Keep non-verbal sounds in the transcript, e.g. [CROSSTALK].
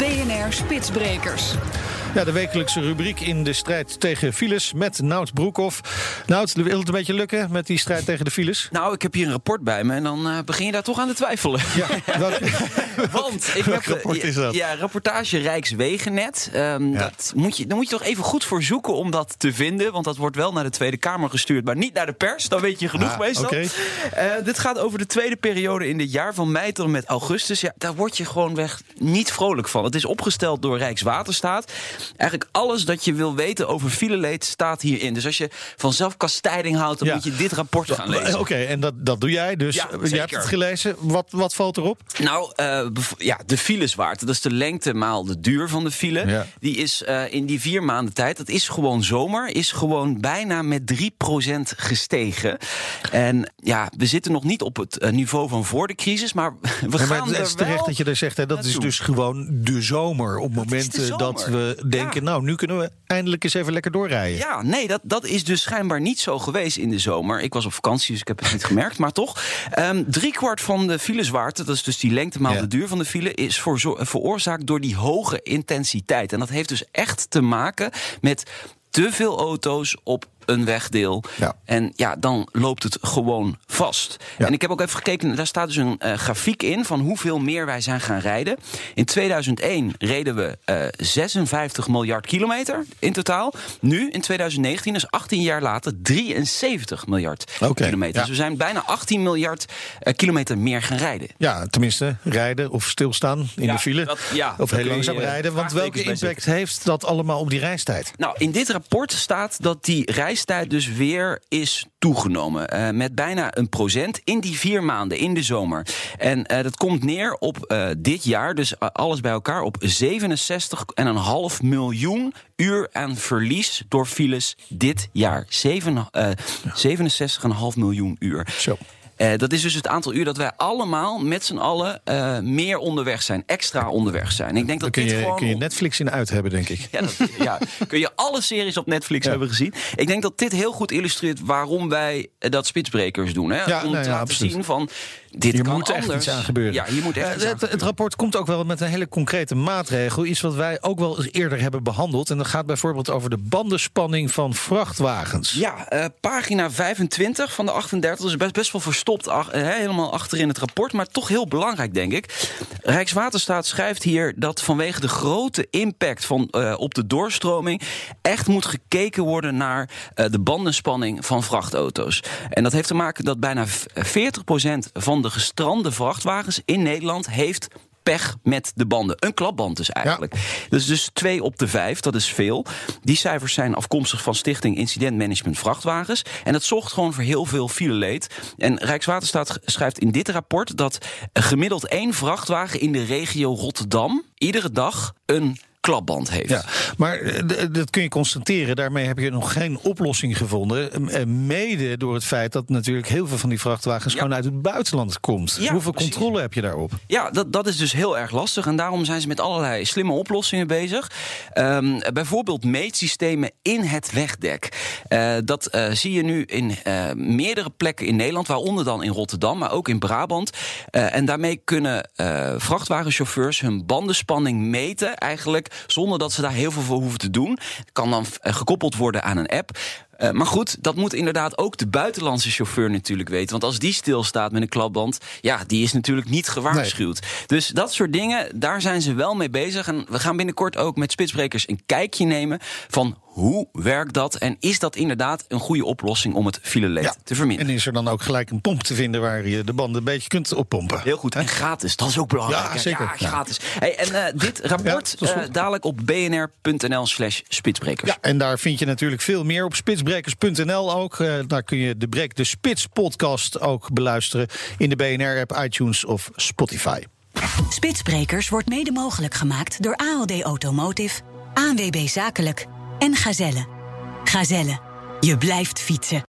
BNR Spitsbrekers. Ja, de wekelijkse rubriek in de strijd tegen files met Nout Broekhoff. Nout, wil het een beetje lukken met die strijd tegen de files? Nou, ik heb hier een rapport bij me en dan uh, begin je daar toch aan te twijfelen. Ja, welk, [LAUGHS] Want ik welk heb, rapport is dat? Ja, rapportage Rijkswegennet. Um, ja. dat moet je, dan moet je toch even goed voor zoeken om dat te vinden. Want dat wordt wel naar de Tweede Kamer gestuurd, maar niet naar de pers. Dan weet je genoeg Ah, meestal. Uh, dit gaat over de tweede periode in dit jaar, van mei tot en met augustus. Ja, daar word je gewoon weg niet vrolijk van. Het is opgesteld door Rijkswaterstaat. Eigenlijk alles dat je wil weten over fileleed staat hierin. Dus als je van zelfkastijding houdt, dan Ja. moet je dit rapport gaan lezen. Oké, en dat, dat doe jij. Dus Ja, jij hebt het gelezen. Wat, wat valt erop? Nou, bev- ja, de fileswaarde, dat is de lengte maal de duur van de file. Ja. Die is eh, in die vier maanden tijd, dat is gewoon zomer, is gewoon bijna met 3% gestegen. En ja, we zitten nog niet op het eh, niveau van voor de crisis, maar we Ja, maar gaan het er is terecht wel dat je er zegt, hè, dat is dus gewoon de zomer. Op de momenten dat we denken, nou, nu kunnen we eindelijk eens even lekker doorrijden. Ja, nee, dat, dat is dus schijnbaar niet zo geweest in de zomer. Ik was op vakantie, dus ik heb het niet gemerkt. Maar toch, Ehm driekwart van de filezwaarte, dat is dus die lengte maal Ja. de duur van de file, is voorzo- veroorzaakt door die hoge intensiteit. En dat heeft dus echt te maken met te veel auto's op een wegdeel. Ja. En ja, dan loopt het gewoon vast. Ja. En ik heb ook even gekeken, daar staat dus een eh, grafiek in van hoeveel meer wij zijn gaan rijden. In 2001 reden we eh 56 miljard kilometer in totaal. Nu, in 2019, dus 18 jaar later, 73 miljard kilometer. ja. Dus we zijn bijna 18 miljard eh, kilometer meer gaan rijden. Ja, tenminste, rijden of stilstaan in de file. dat- of heel langzaam eh, rijden. Want welke impact heeft dat allemaal op die reistijd? Nou, in dit rapport staat dat die reistijd dus weer is toegenomen. eh, met bijna een procent in die vier maanden in de zomer. En eh, dat komt neer op eh, dit jaar, dus alles bij elkaar, op 67,5 miljoen uur aan verlies door files dit jaar. Zeven, eh, 67,5 miljoen uur. Zo. Eh, dat is dus het aantal uur dat wij allemaal met z'n allen eh, meer onderweg zijn, extra onderweg zijn. Ik denk dat kun dit je, gewoon kun je Netflix in uit hebben, denk ik. [LAUGHS] ja, dat, ja, kun je alle series op Netflix Ja. hebben gezien. Ik denk dat dit heel goed illustreert waarom wij eh, dat spitsbrekers doen. Hè? Ja, Om nou te laten zien van, dit Hier kan moet echt anders. iets aan gebeuren. Ja, hier moet echt iets aan het, het rapport komt ook wel met een hele concrete maatregel. Iets wat wij ook wel eens eerder hebben behandeld. En dat gaat bijvoorbeeld over de bandenspanning van vrachtwagens. Ja, pagina 25 van de 38. Dus best, best wel verstopt ach- eh, helemaal achterin het rapport. Maar toch heel belangrijk, denk ik. Rijkswaterstaat schrijft hier dat vanwege de grote impact van, eh, op de doorstroming. echt moet gekeken worden naar eh, de bandenspanning van vrachtauto's. En dat heeft te maken dat bijna v- 40% van de gestrande vrachtwagens in Nederland heeft pech met de banden. Een klapband dus eigenlijk. Dus dus twee op de vijf, dat is veel. Die cijfers zijn afkomstig van Stichting Incident Management Vrachtwagens. En dat zorgt gewoon voor heel veel fileleed. En Rijkswaterstaat schrijft in dit rapport dat gemiddeld één vrachtwagen in de regio Rotterdam iedere dag een klapband heeft. Ja, maar eh, d- dat kun je constateren. Daarmee heb je nog geen oplossing gevonden. Eh, Mede door het feit dat natuurlijk heel veel van die vrachtwagens Ja. gewoon uit het buitenland komt. Ja, Hoeveel precies. controle heb je daarop? Ja, dat, dat is dus heel erg lastig. En daarom zijn ze met allerlei slimme oplossingen bezig. Ehm, bijvoorbeeld meetsystemen in het wegdek. Eh, dat eh, zie je nu in eh, meerdere plekken in Nederland, waaronder dan in Rotterdam, maar ook in Brabant. Eh, en daarmee kunnen eh, vrachtwagenchauffeurs hun bandenspanning meten, eigenlijk zonder dat ze daar heel veel voor hoeven te doen. Kan dan eh, gekoppeld worden aan een app. Eh, maar goed, dat moet inderdaad ook de buitenlandse chauffeur natuurlijk weten. Want als die stilstaat met een klapband, ja, die is natuurlijk niet gewaarschuwd. Dus dat soort dingen, daar zijn ze wel mee bezig. En we gaan binnenkort ook met Spitsbrekers een kijkje nemen van hoe werkt dat en is dat inderdaad een goede oplossing om het fileleed te verminderen. En is er dan ook gelijk een pomp te vinden waar je de banden een beetje kunt oppompen? Heel goed. En gratis, dat is ook belangrijk. Ja, hè? zeker. Ja, Ja. gratis. Hey, en eh, dit rapport eh, dadelijk op bnr.nl slash spitsbrekers. Ja, en daar vind je natuurlijk veel meer op spitsbrekers.nl ook. Eh, daar kun je de Breek de Spits podcast ook beluisteren in de BNR-app, iTunes of Spotify. Spitsbrekers wordt mede mogelijk gemaakt door ALD Automotive, ANWB Zakelijk en Gazelle. Gazelle, je blijft fietsen.